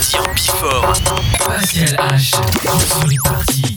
samedi en Bifort. Pascal H. Sur les parties.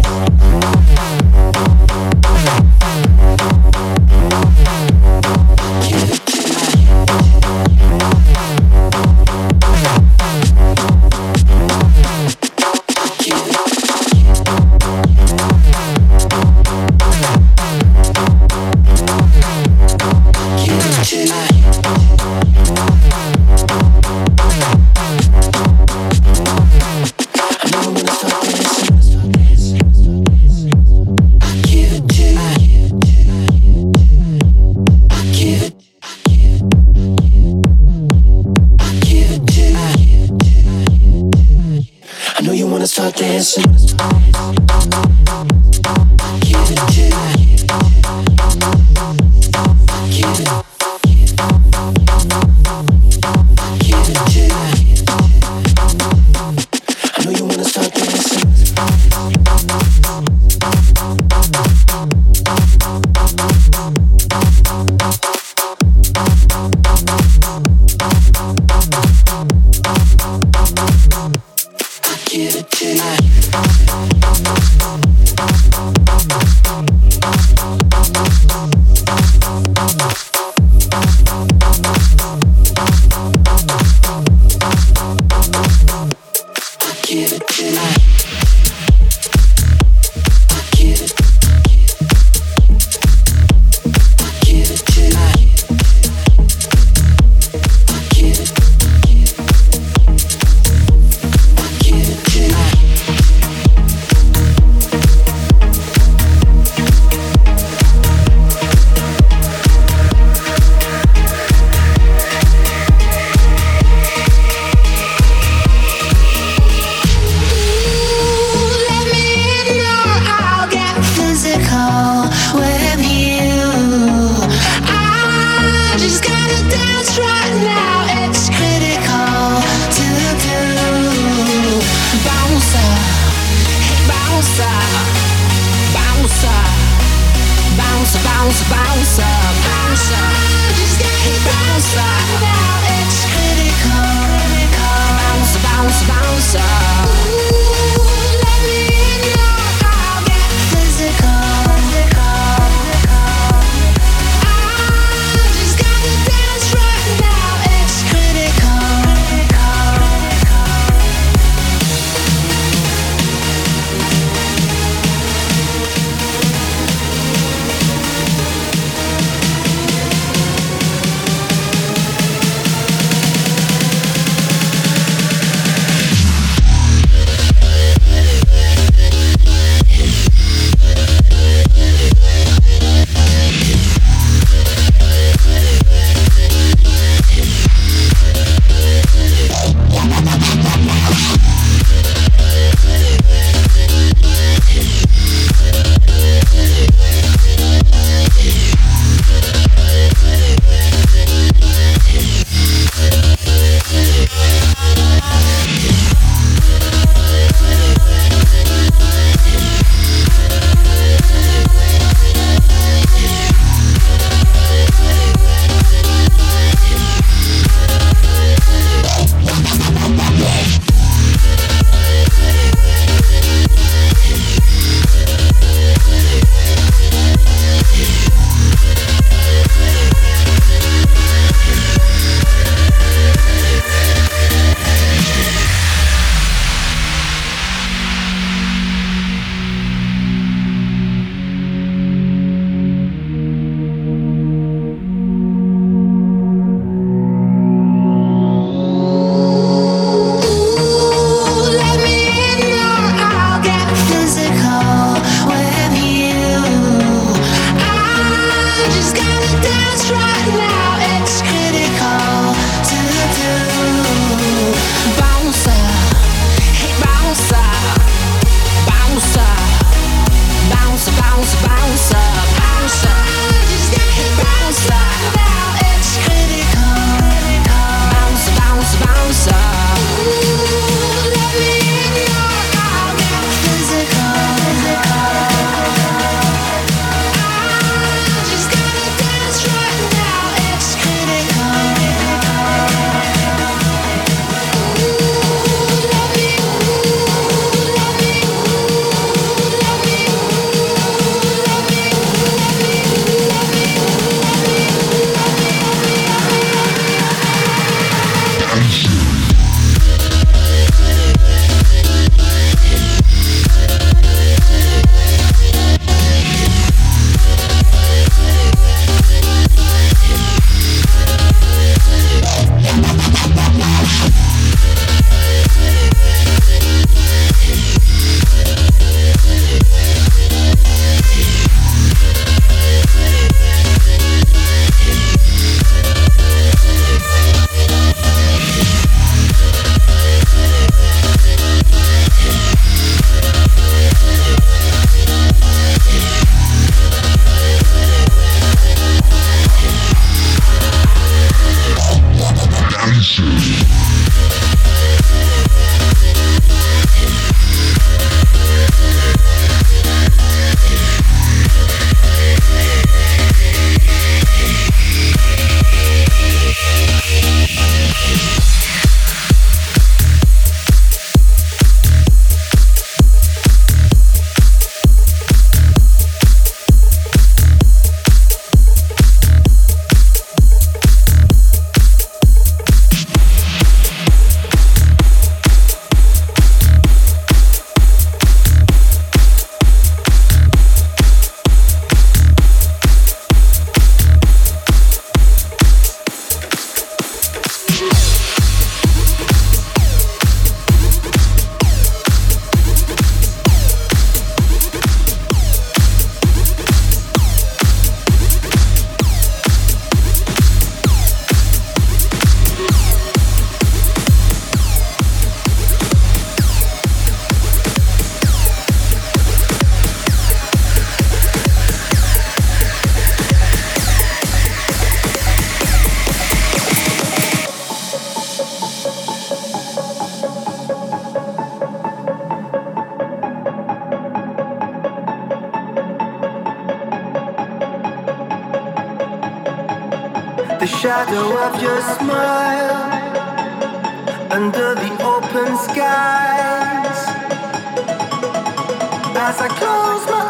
close my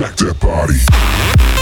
Check that body.